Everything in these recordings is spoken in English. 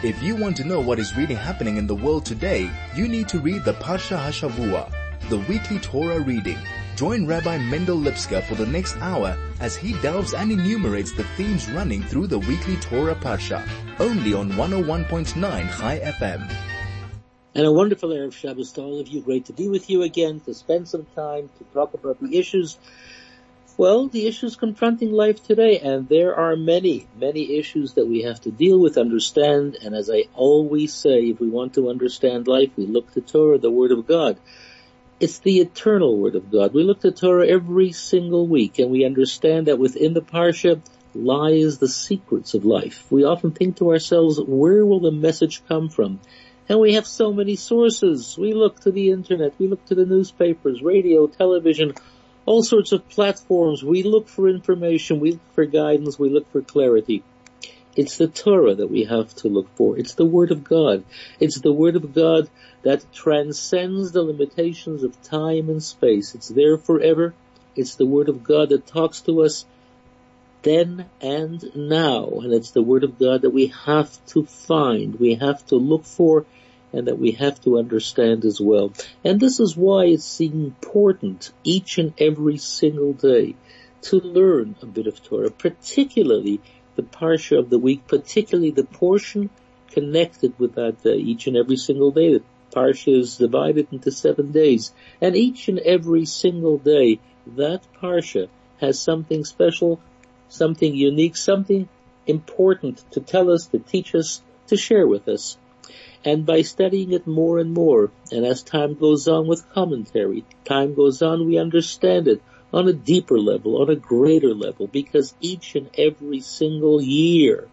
If you want to know what is really happening in the world today, you need to read the Parsha Hashavua, the weekly Torah reading. Join Rabbi Mendel Lipskar for the next hour as he delves and enumerates the themes running through the weekly Torah Parsha, only on 101.9 High FM. And a wonderful Erev Shabbos to all of you. Great to be with you again, to spend some time to talk about the issues well, the issues confronting life today, and there are many, many issues that we have to deal with, understand, and as I always say, if we want to understand life, we look to Torah, the Word of God. It's the eternal Word of God. We look to Torah every single week, and we understand that within the Parsha lies the secrets of life. We often think to ourselves, where will the message come from? And we have so many sources. We look to the internet, we look to the newspapers, radio, television, all sorts of platforms. We look for information, we look for guidance, we look for clarity. It's the Torah that we have to look for. It's the Word of God. It's the Word of God that transcends the limitations of time and space. It's there forever. It's the Word of God that talks to us then and now. And it's the Word of God that we have to find, we have to look for, and that we have to understand as well. And this is why it's important each and every single day to learn a bit of Torah, particularly the parsha of the week, particularly the portion connected with that day, each and every single day. The parsha is divided into seven days, and each and every single day, that parsha has something special, something unique, something important to tell us, to teach us, to share with us. And by studying it more and more, and as time goes on with commentary, time goes on, we understand it on a deeper level, on a greater level, because each and every single year,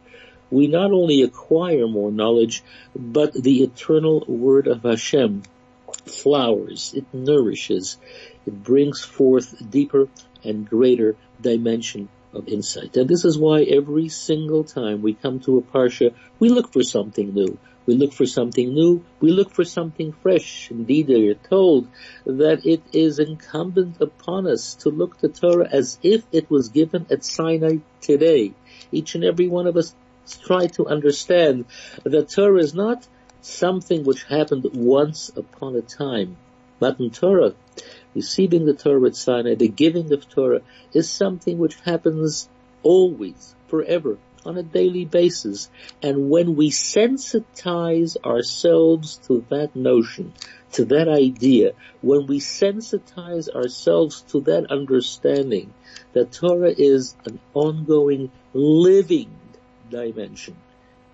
we not only acquire more knowledge, but the eternal word of Hashem flowers, it nourishes, it brings forth deeper and greater dimension of insight. And this is why every single time we come to a parsha, we look for something new. We look for something new. We look for something fresh. Indeed, we are told that it is incumbent upon us to look to Torah as if it was given at Sinai today. Each and every one of us try to understand that Torah is not something which happened once upon a time. But in Torah, receiving the Torah at Sinai, the giving of Torah, is something which happens always, forever, on a daily basis. And when we sensitize ourselves to that notion, to that idea, when we sensitize ourselves to that understanding that Torah is an ongoing living dimension,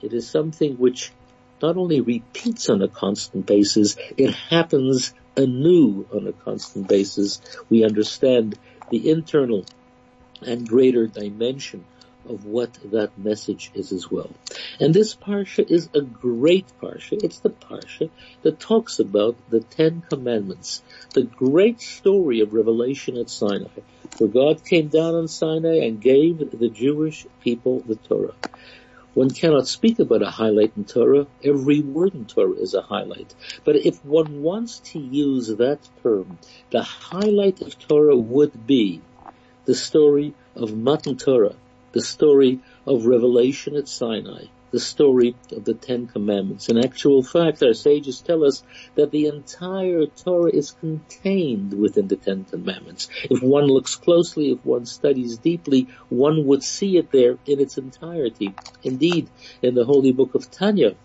it is something which not only repeats on a constant basis, it happens anew on a constant basis. We understand the internal and greater dimension of what that message is as well. And this parsha is a great parsha. It's the parsha that talks about the Ten Commandments, the great story of revelation at Sinai, where God came down on Sinai and gave the Jewish people the Torah. One cannot speak about a highlight in Torah. Every word in Torah is a highlight. But if one wants to use that term, the highlight of Torah would be the story of Matan Torah, the story of revelation at Sinai, the story of the Ten Commandments. In actual fact, our sages tell us that the entire Torah is contained within the Ten Commandments. If one looks closely, if one studies deeply, one would see it there in its entirety. Indeed, in the holy book of Tanya,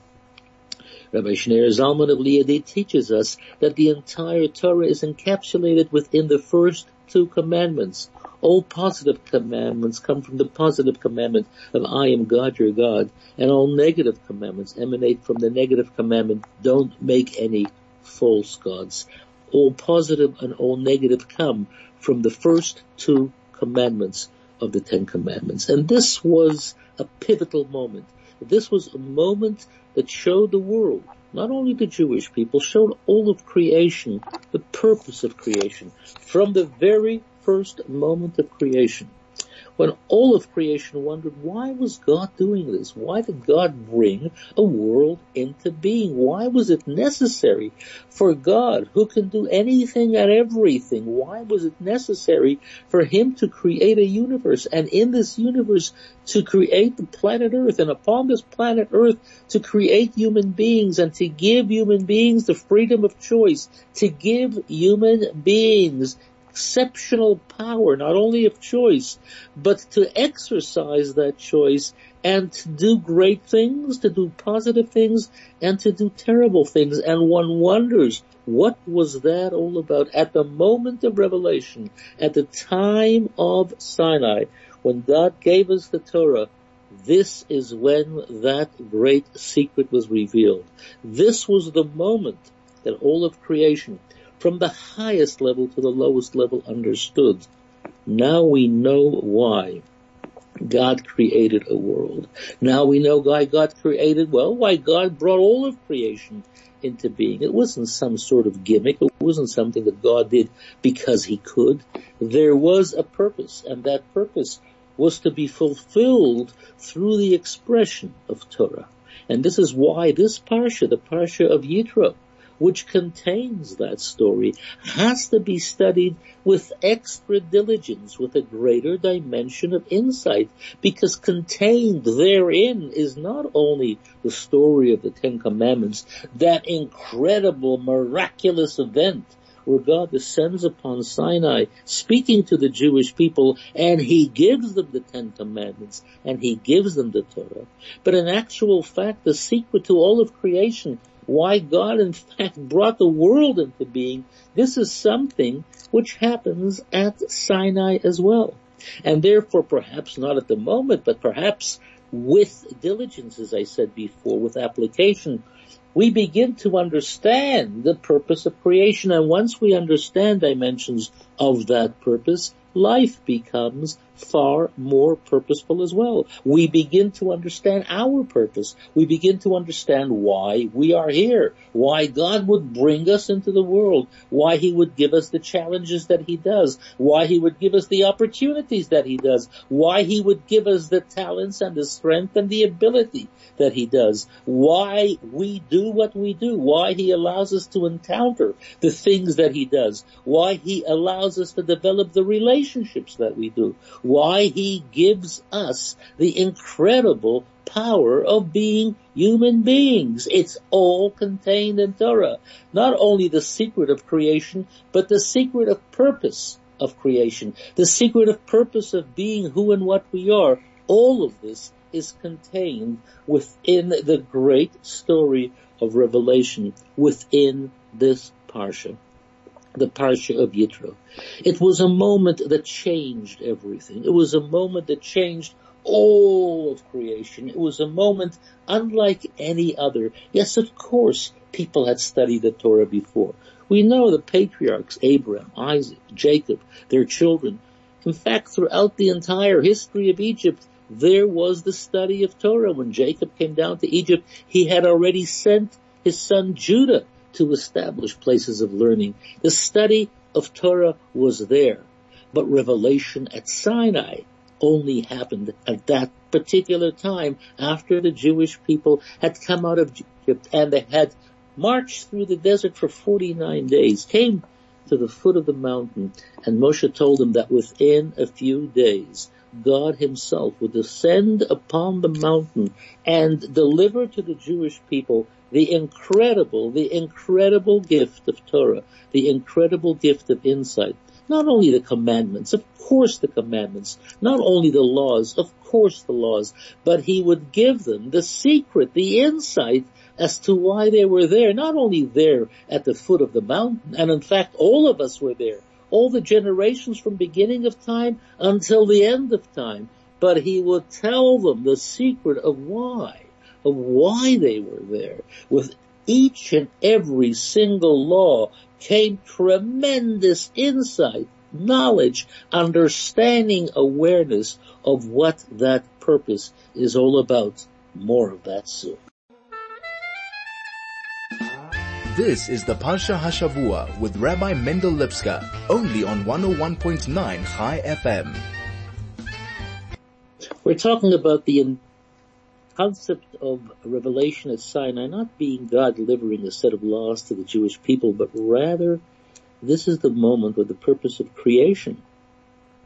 Rabbi Shneur Zalman of Liadi teaches us that the entire Torah is encapsulated within the first two commandments. All positive commandments come from the positive commandment of I am God your God, and all negative commandments emanate from the negative commandment, don't make any false gods. All positive and all negative come from the first two commandments of the Ten Commandments. And this was a pivotal moment. This was a moment that showed the world, not only the Jewish people, showed all of creation, the purpose of creation. From the very first moment of creation, when all of creation wondered why was God doing this? Why did God bring a world into being? Why was it necessary for God, who can do anything and everything, why was it necessary for him to create a universe and in this universe to create the planet Earth and upon this planet Earth to create human beings and to give human beings the freedom of choice, to give human beings exceptional power, not only of choice, but to exercise that choice and to do great things, to do positive things, and to do terrible things. And one wonders, what was that all about? At the moment of revelation, at the time of Sinai, when God gave us the Torah, this is when that great secret was revealed. This was the moment that all of creation from the highest level to the lowest level understood. Now we know why God created a world. Now we know why God created, well, why God brought all of creation into being. It wasn't some sort of gimmick. It wasn't something that God did because he could. There was a purpose and that purpose was to be fulfilled through the expression of Torah. And this is why this parsha, the parsha of Yitro, which contains that story has to be studied with extra diligence, with a greater dimension of insight, because contained therein is not only the story of the Ten Commandments, that incredible miraculous event where God descends upon Sinai speaking to the Jewish people and he gives them the Ten Commandments and he gives them the Torah. But in actual fact, the secret to all of creation why God in fact brought the world into being, this is something which happens at Sinai as well. And therefore perhaps not at the moment, but perhaps with diligence, as I said before, with application, we begin to understand the purpose of creation. And once we understand dimensions of that purpose, life becomes far more purposeful as well. We begin to understand our purpose. We begin to understand why we are here, why God would bring us into the world, why he would give us the challenges that he does, why he would give us the opportunities that he does, why he would give us the talents and the strength and the ability that he does, why we do what we do, why he allows us to encounter the things that he does, why he allows us to develop the relationships that we do, why he gives us the incredible power of being human beings. It's all contained in Torah. Not only the secret of creation, but the secret of purpose of creation. The secret of purpose of being who and what we are. All of this is contained within the great story of Revelation within this Parsha the Parsha of Yitro. It was a moment that changed everything. It was a moment that changed all of creation. It was a moment unlike any other. Yes, of course, people had studied the Torah before. We know the patriarchs, Abraham, Isaac, Jacob, their children. In fact, throughout the entire history of Egypt, there was the study of Torah. When Jacob came down to Egypt, he had already sent his son Judah to establish places of learning. The study of Torah was there, but revelation at Sinai only happened at that particular time after the Jewish people had come out of Egypt and they had marched through the desert for 49 days, came to the foot of the mountain, and Moshe told them that within a few days God himself would descend upon the mountain and deliver to the Jewish people the incredible, the incredible gift of Torah, the incredible gift of insight. Not only the commandments, of course the commandments, not only the laws, of course the laws, but he would give them the secret, the insight as to why they were there, not only there at the foot of the mountain, and in fact all of us were there, all the generations from beginning of time until the end of time, but he would tell them the secret of why of why they were there. With each and every single law came tremendous insight, knowledge, understanding, awareness of what that purpose is all about. More of that soon. This is the Parsha Hashavua with Rabbi Mendel Lipskar, only on 101.9 High FM. We're talking about the concept of revelation at Sinai not being God delivering a set of laws to the Jewish people, but rather this is the moment where the purpose of creation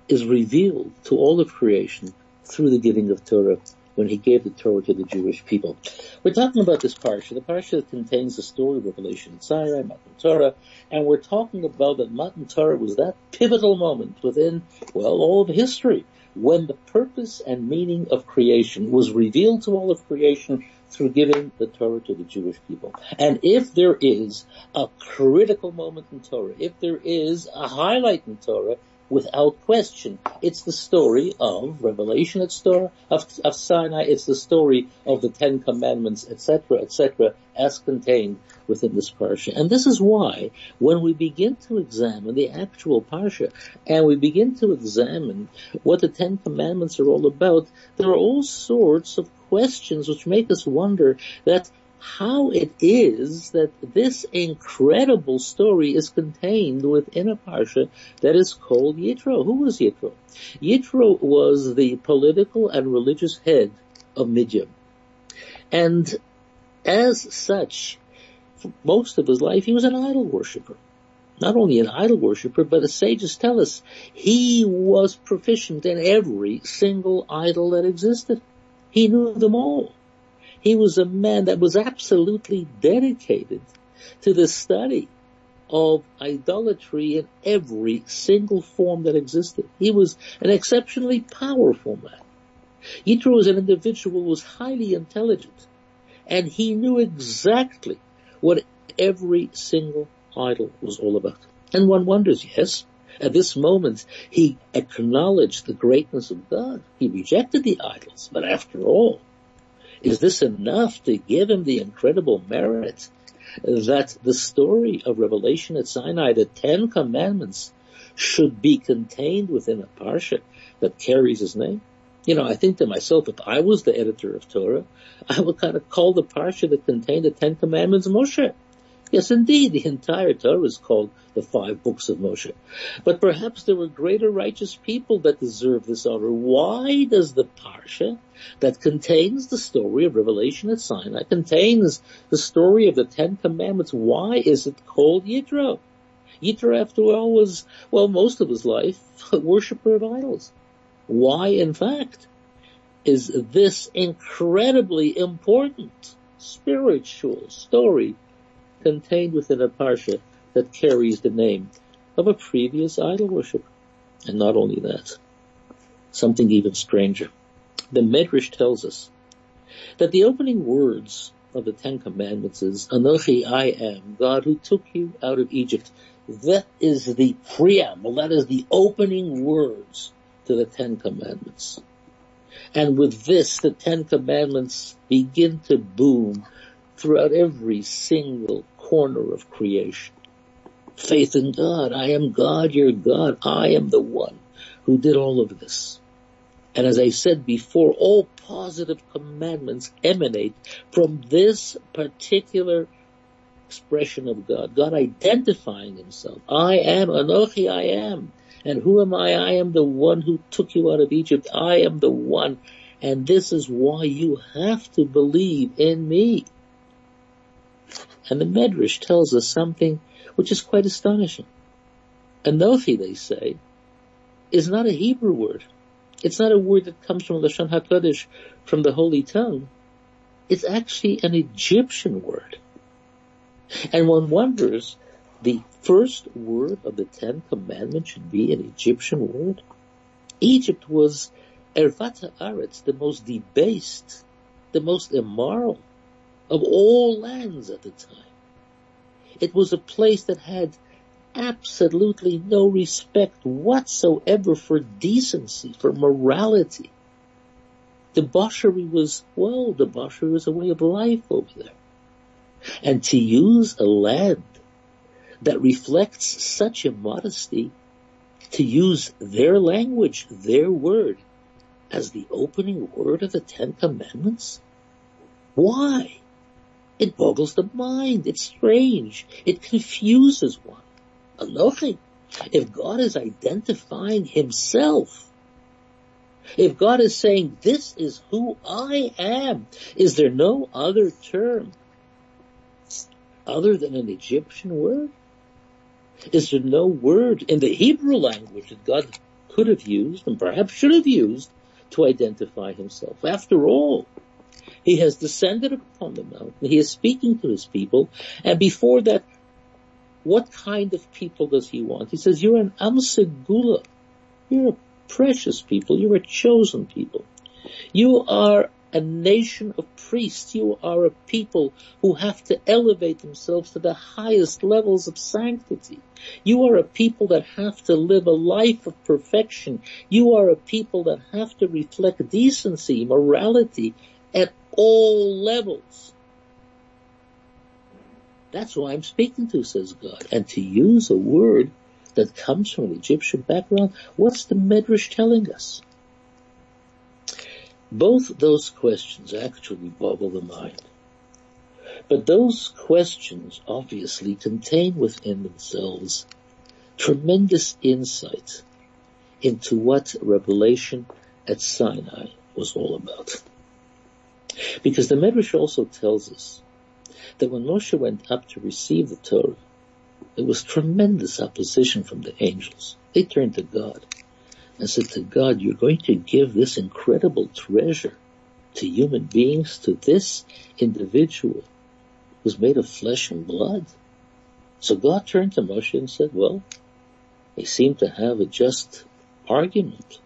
is revealed to all of creation through the giving of Torah when he gave the Torah to the Jewish people. We're talking about this parsha. The parsha that contains the story of Revelation at Sinai, Matan Torah, and we're talking about that Matan Torah was that pivotal moment within, well, all of history when the purpose and meaning of creation was revealed to all of creation through giving the Torah to the Jewish people. And if there is a critical moment in Torah, if there is a highlight in Torah, without question. It's the story of Revelation, it's story of, of Sinai, it's the story of the Ten Commandments, etc., etc., as contained within this parsha. And this is why, when we begin to examine the actual parsha, and we begin to examine what the Ten Commandments are all about, there are all sorts of questions which make us wonder that how it is that this incredible story is contained within a parsha that is called Yitro. Who was Yitro? Yitro was the political and religious head of Midian. And as such, for most of his life, he was an idol worshiper. Not only an idol worshiper, but the sages tell us he was proficient in every single idol that existed. He knew them all. He was a man that was absolutely dedicated to the study of idolatry in every single form that existed. He was an exceptionally powerful man. Yitro as an individual was highly intelligent and he knew exactly what every single idol was all about. And one wonders, yes, at this moment he acknowledged the greatness of God. He rejected the idols, but after all, is this enough to give him the incredible merit that the story of Revelation at Sinai, the Ten Commandments, should be contained within a parsha that carries his name? You know, I think to myself, if I was the editor of Torah, I would kind of call the parsha that contained the Ten Commandments Moshe. Yes, indeed, the entire Torah is called the five books of Moshe. But perhaps there were greater righteous people that deserve this honor. Why does the Parsha that contains the story of Revelation at Sinai, contains the story of the Ten Commandments, why is it called Yitro? Yitro, after all, was, well, most of his life, a worshiper of idols. Why, in fact, is this incredibly important spiritual story contained within a parsha that carries the name of a previous idol worshiper. And not only that, something even stranger. The Medrash tells us that the opening words of the Ten Commandments is, Anochi I am, God who took you out of Egypt. That is the preamble, that is the opening words to the Ten Commandments. And with this, the Ten Commandments begin to boom throughout every single corner of creation. Faith in God. I am God, your God. I am the one who did all of this. And as I said before, all positive commandments emanate from this particular expression of God. God identifying himself. I am Anochi, I am. And who am I? I am the one who took you out of Egypt. I am the one. And this is why you have to believe in me. And the Medrash tells us something which is quite astonishing. Anochi, they say, is not a Hebrew word. It's not a word that comes from Lashon HaKodesh, from the Holy Tongue. It's actually an Egyptian word. And one wonders, the first word of the Ten Commandments should be an Egyptian word? Egypt was Ervata Aretz, the most debased, the most immoral, of all lands at the time. It was a place that had absolutely no respect whatsoever for decency, for morality. Debauchery was, well, debauchery was a way of life over there. And to use a land that reflects such immodesty, to use their language, their word, as the opening word of the Ten Commandments? Why? It boggles the mind. It's strange. It confuses one. Anochi. If God is identifying himself If God is saying, this is who I am, is there no other term other than an Egyptian word? Is there no word in the Hebrew language that God could have used and perhaps should have used to identify himself? After all, he has descended upon the mountain. He is speaking to his people. And before that, what kind of people does he want? He says, you're an Amsegula. You're a precious people. You're a chosen people. You are a nation of priests. You are a people who have to elevate themselves to the highest levels of sanctity. You are a people that have to live a life of perfection. You are a people that have to reflect decency, morality at all levels. That's who I'm speaking to, says God. And to use a word that comes from an Egyptian background, what's the Medrash telling us? Both those questions actually boggle the mind. But those questions obviously contain within themselves tremendous insight into what revelation at Sinai was all about. Because the Medrash also tells us that when Moshe went up to receive the Torah, there was tremendous opposition from the angels. They turned to God and said to God, you're going to give this incredible treasure to human beings, to this individual who's made of flesh and blood. So God turned to Moshe and said, well, they seem to have a just argument.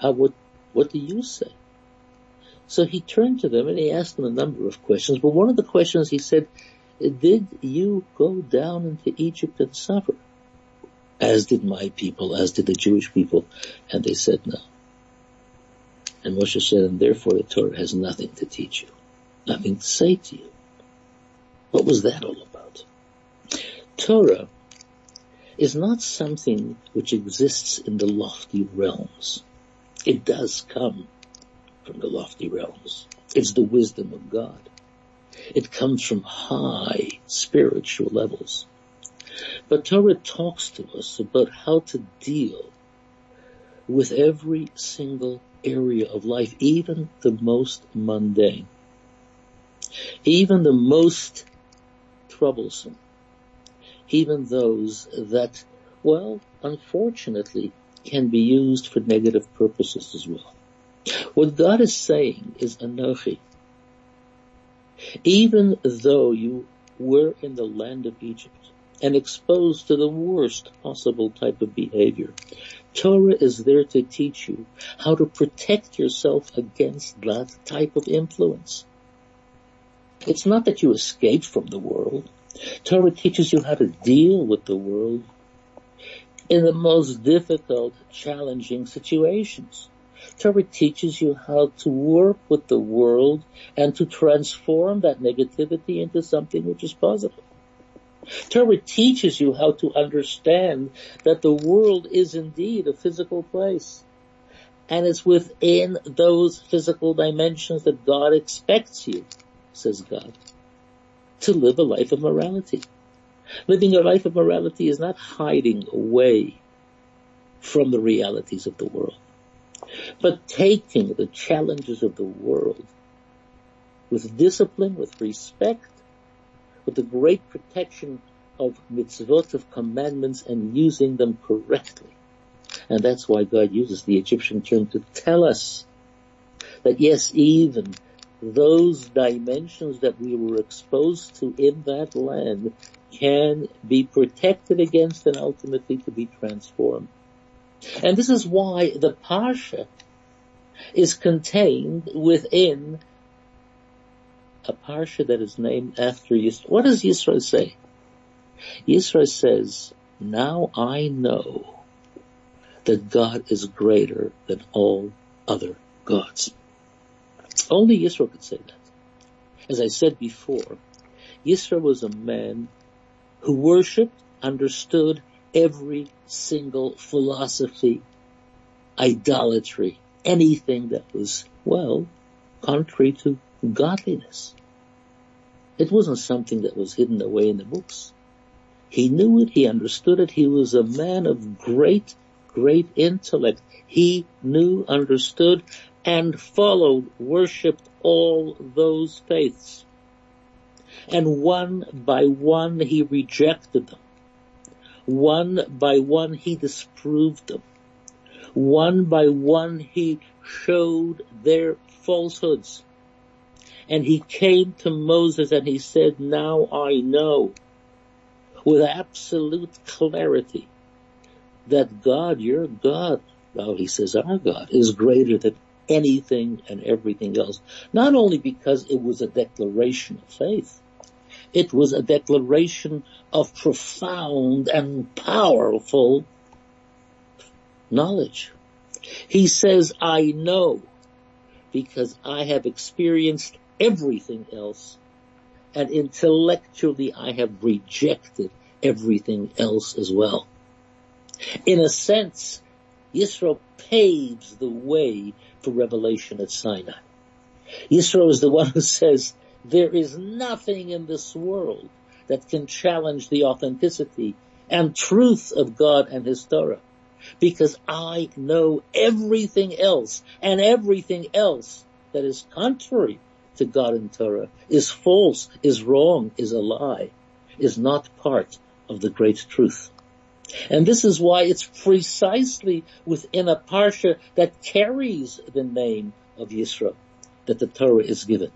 How, what, what do you say? So he turned to them and he asked them a number of questions, but one of the questions he said, did you go down into Egypt and suffer? As did my people, as did the Jewish people. And they said no. And Moshe said, and therefore the Torah has nothing to teach you, nothing to say to you. What was that all about? Torah is not something which exists in the lofty realms. It does come from the lofty realms. It's the wisdom of God. It comes from high spiritual levels. But Torah talks to us about how to deal with every single area of life, even the most mundane, even the most troublesome, even those that, well, unfortunately, can be used for negative purposes as well. What God is saying is Anochi. Even though you were in the land of Egypt and exposed to the worst possible type of behavior, Torah is there to teach you how to protect yourself against that type of influence. It's not that you escape from the world. Torah teaches you how to deal with the world in the most difficult, challenging situations. Torah teaches you how to work with the world and to transform that negativity into something which is positive. Torah teaches you how to understand that the world is indeed a physical place. And it's within those physical dimensions that God expects you, says God, to live a life of morality. Living a life of morality is not hiding away from the realities of the world but taking the challenges of the world with discipline, with respect, with the great protection of mitzvot, of commandments, and using them correctly. And that's why God uses the Egyptian term to tell us that yes, even those dimensions that we were exposed to in that land can be protected against and ultimately to be transformed. And this is why the Parsha is contained within a Parsha that is named after Yisro. What does Yisro say? Yisro says, now I know that God is greater than all other gods. Only Yisro could say that. As I said before, Yisro was a man who worshipped, understood, every single philosophy, idolatry, anything that was, well, contrary to godliness. It wasn't something that was hidden away in the books. He knew it, he understood it, he was a man of great, great intellect. He knew, understood, and followed, worshipped all those faiths. And one by one he rejected them. One by one he disproved them. One by one he showed their falsehoods. And he came to Moses and he said, now I know with absolute clarity that God, your God, well, he says our God is greater than anything and everything else. Not only because it was a declaration of faith, it was a declaration of profound and powerful knowledge. He says, I know because I have experienced everything else and intellectually I have rejected everything else as well. In a sense, Yisro paves the way for revelation at Sinai. Yisro is the one who says, there is nothing in this world that can challenge the authenticity and truth of God and His Torah. Because I know everything else and everything else that is contrary to God and Torah is false, is wrong, is a lie, is not part of the great truth. And this is why it's precisely within a parsha that carries the name of Yisro that the Torah is given.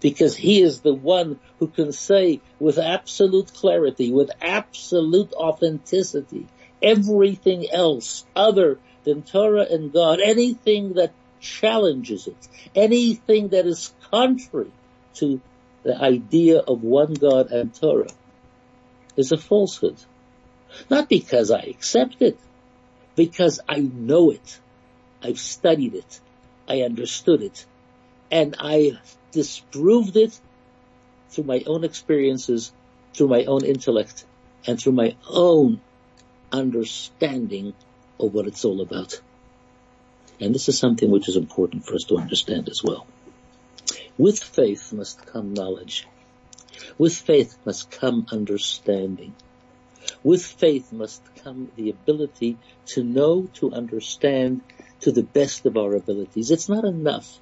Because he is the one who can say with absolute clarity, with absolute authenticity, everything else other than Torah and God, anything that challenges it, anything that is contrary to the idea of one God and Torah is a falsehood. Not because I accept it, because I know it. I've studied it. I understood it. And I disproved it through my own experiences, through my own intellect, and through my own understanding of what it's all about. And this is something which is important for us to understand as well. With faith must come knowledge. With faith must come understanding. With faith must come the ability to know, to understand to the best of our abilities. It's not enough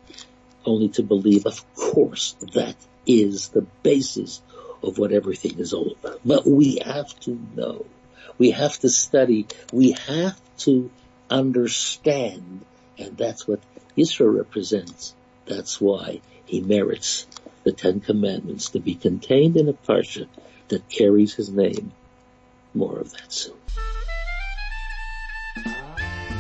only to believe. Of course, that is the basis of what everything is all about. But we have to know. We have to study. We have to understand. And that's what Yisro represents. That's why he merits the Ten Commandments to be contained in a parsha that carries his name. More of that soon.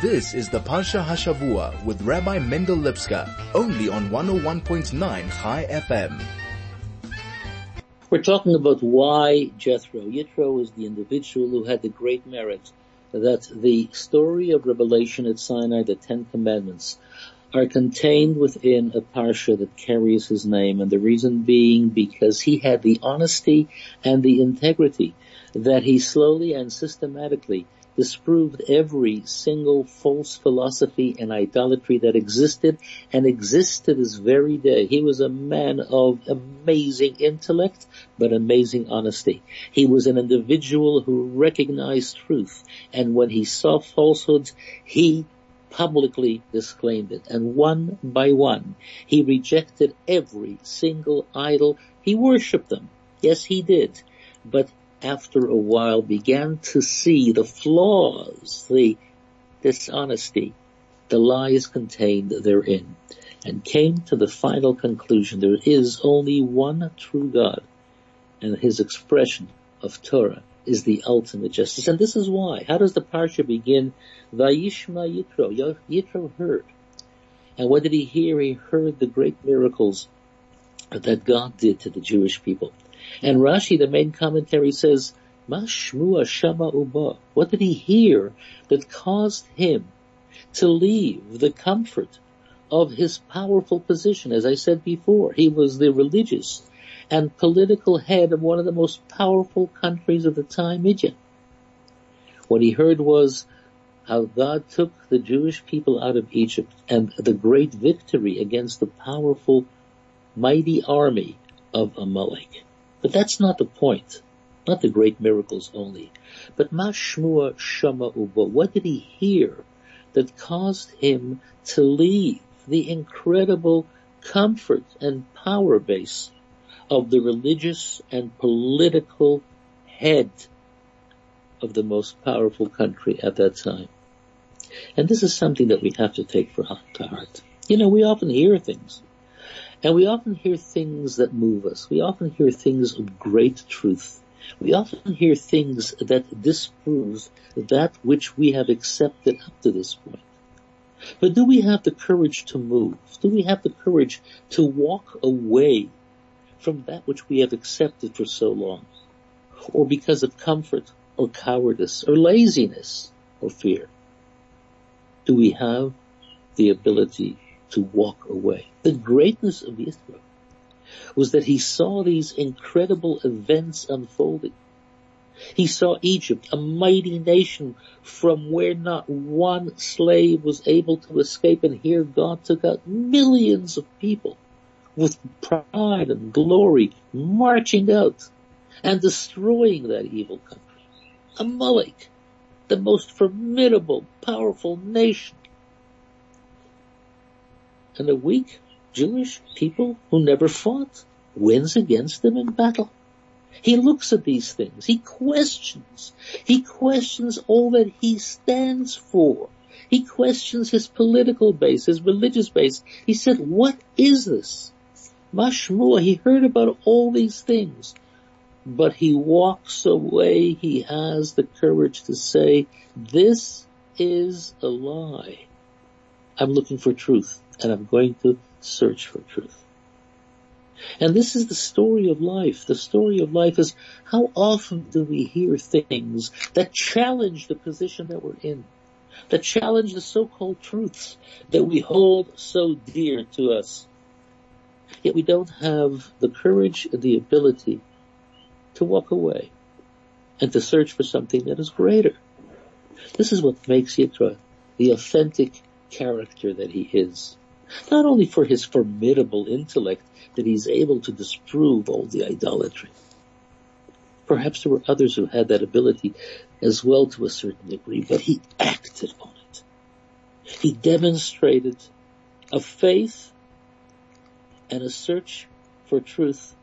This is the Parsha Hashavua with Rabbi Mendel Lipskar, only on 101.9 High FM. We're talking about why Jethro. Yitro is the individual who had the great merit that the story of revelation at Sinai, the Ten Commandments, are contained within a parsha that carries his name, and the reason being because he had the honesty and the integrity that he slowly and systematically disproved every single false philosophy and idolatry that existed and exists to this very day. He was a man of amazing intellect, but amazing honesty. He was an individual who recognized truth, and when he saw falsehoods, he publicly disclaimed it. And one by one, he rejected every single idol. He worshipped them. Yes, he did. But after a while began to see the flaws, the dishonesty, the lies contained therein, and came to the final conclusion there is only one true God, and his expression of Torah is the ultimate justice. And this is why. How does the parsha begin? Vayishma Yitro. Yitro heard. And what did he hear? He heard the great miracles that God did to the Jewish people. And Rashi, the main commentary says, Mashmua Shama Uba. What did he hear that caused him to leave the comfort of his powerful position? As I said before, he was the religious and political head of one of the most powerful countries of the time, Egypt. What he heard was how God took the Jewish people out of Egypt and the great victory against the powerful, mighty army of Amalek. But that's not the point. Not the great miracles only, but Mashmua Shama Ubo. What did he hear that caused him to leave the incredible comfort and power base of the religious and political head of the most powerful country at that time. And this is something that we have to take for to heart. You know, we often hear things, and we often hear things that move us. We often hear things of great truth. We often hear things that disprove that which we have accepted up to this point. But do we have the courage to move? Do we have the courage to walk away from that which we have accepted for so long? Or because of comfort or cowardice or laziness or fear? Do we have the ability to walk away? The greatness of Yisro was that he saw these incredible events unfolding. He saw Egypt, a mighty nation from where not one slave was able to escape and here God took out millions of people with pride and glory marching out and destroying that evil country. Amalek, the most formidable, powerful nation. And a weak Jewish people who never fought wins against them in battle. He looks at these things. He questions. He questions all that he stands for. He questions his political base, his religious base. He said, what is this? Mashmua, he heard about all these things, but he walks away. He has the courage to say, this is a lie. I'm looking for truth and I'm going to search for truth. And this is the story of life. The story of life is how often do we hear things that challenge the position that we're in, that challenge the so-called truths that we hold so dear to us. Yet we don't have the courage and the ability to walk away and to search for something that is greater. This is what makes Yitro the authentic character that he is. Not only for his formidable intellect that he's able to disprove all the idolatry. Perhaps there were others who had that ability as well to a certain degree, but he acted on it. He demonstrated a faith and a search for truth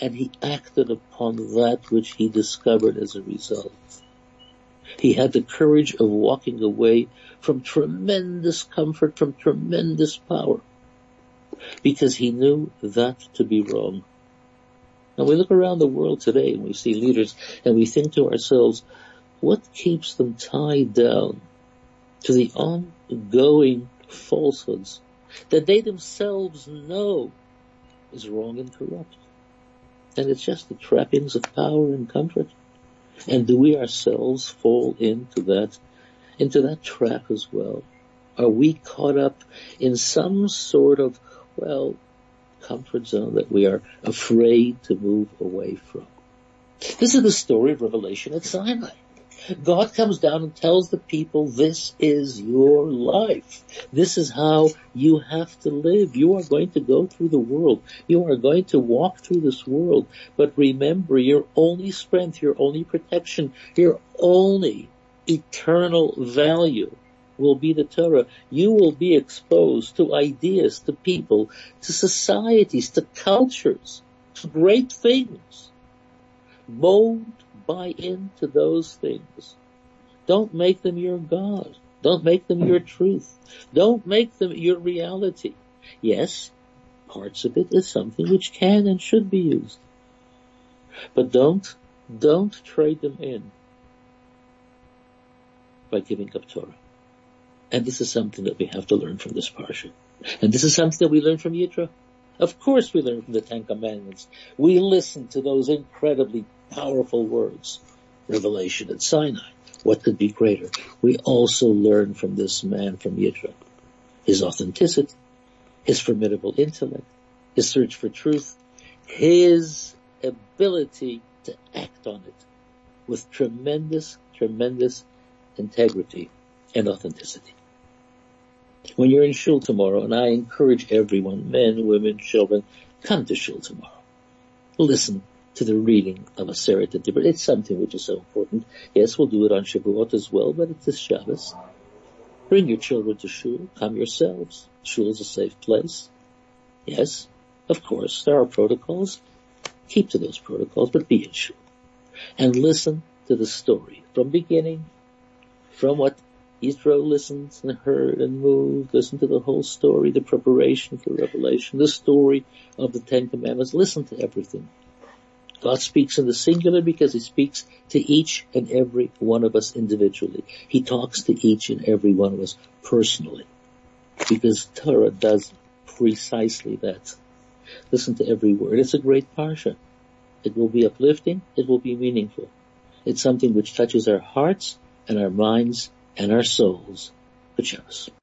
and he acted upon that which he discovered as a result. He had the courage of walking away from tremendous comfort, from tremendous power, because he knew that to be wrong. And we look around the world today and we see leaders and we think to ourselves, what keeps them tied down to the ongoing falsehoods that they themselves know is wrong and corrupt? And it's just the trappings of power and comfort. And do we ourselves fall into that, into that trap as well? Are we caught up in some sort of, well, comfort zone that we are afraid to move away from? This is the story of Revelation at Sinai. God comes down and tells the people, this is your life. This is how you have to live. You are going to go through the world. You are going to walk through this world. But remember, your only strength, your only protection, your only eternal value will be the Torah. You will be exposed to ideas, to people, to societies, to cultures, to great things. Mold buy into those things. Don't make them your God. Don't make them your truth. Don't make them your reality. Yes, parts of it is something which can and should be used. But don't, don't trade them in by giving up Torah. And this is something that we have to learn from this parsha. And this is something that we learn from Yitro. Of course we learn from the Ten Commandments. We listen to those incredibly powerful words. Revelation at Sinai. What could be greater? We also learn from this man from Yitro. His authenticity, his formidable intellect, his search for truth, his ability to act on it with tremendous, tremendous integrity and authenticity. When you're in shul tomorrow, and I encourage everyone, men, women, children, come to shul tomorrow. Listen to the reading of a Aseret Dibur. It's something which is so important. Yes, we'll do it on Shavuot as well, but it's this Shabbos. Bring your children to shul. Come yourselves. Shul is a safe place. Yes, of course, there are protocols. Keep to those protocols, but be in shul. And listen to the story from beginning, from what Israel listened and heard and moved, listen to the whole story, the preparation for revelation, the story of the Ten Commandments, listen to everything. God speaks in the singular because he speaks to each and every one of us individually. He talks to each and every one of us personally because Torah does precisely that. Listen to every word. It's a great parsha. It will be uplifting. It will be meaningful. It's something which touches our hearts and our minds and our souls. But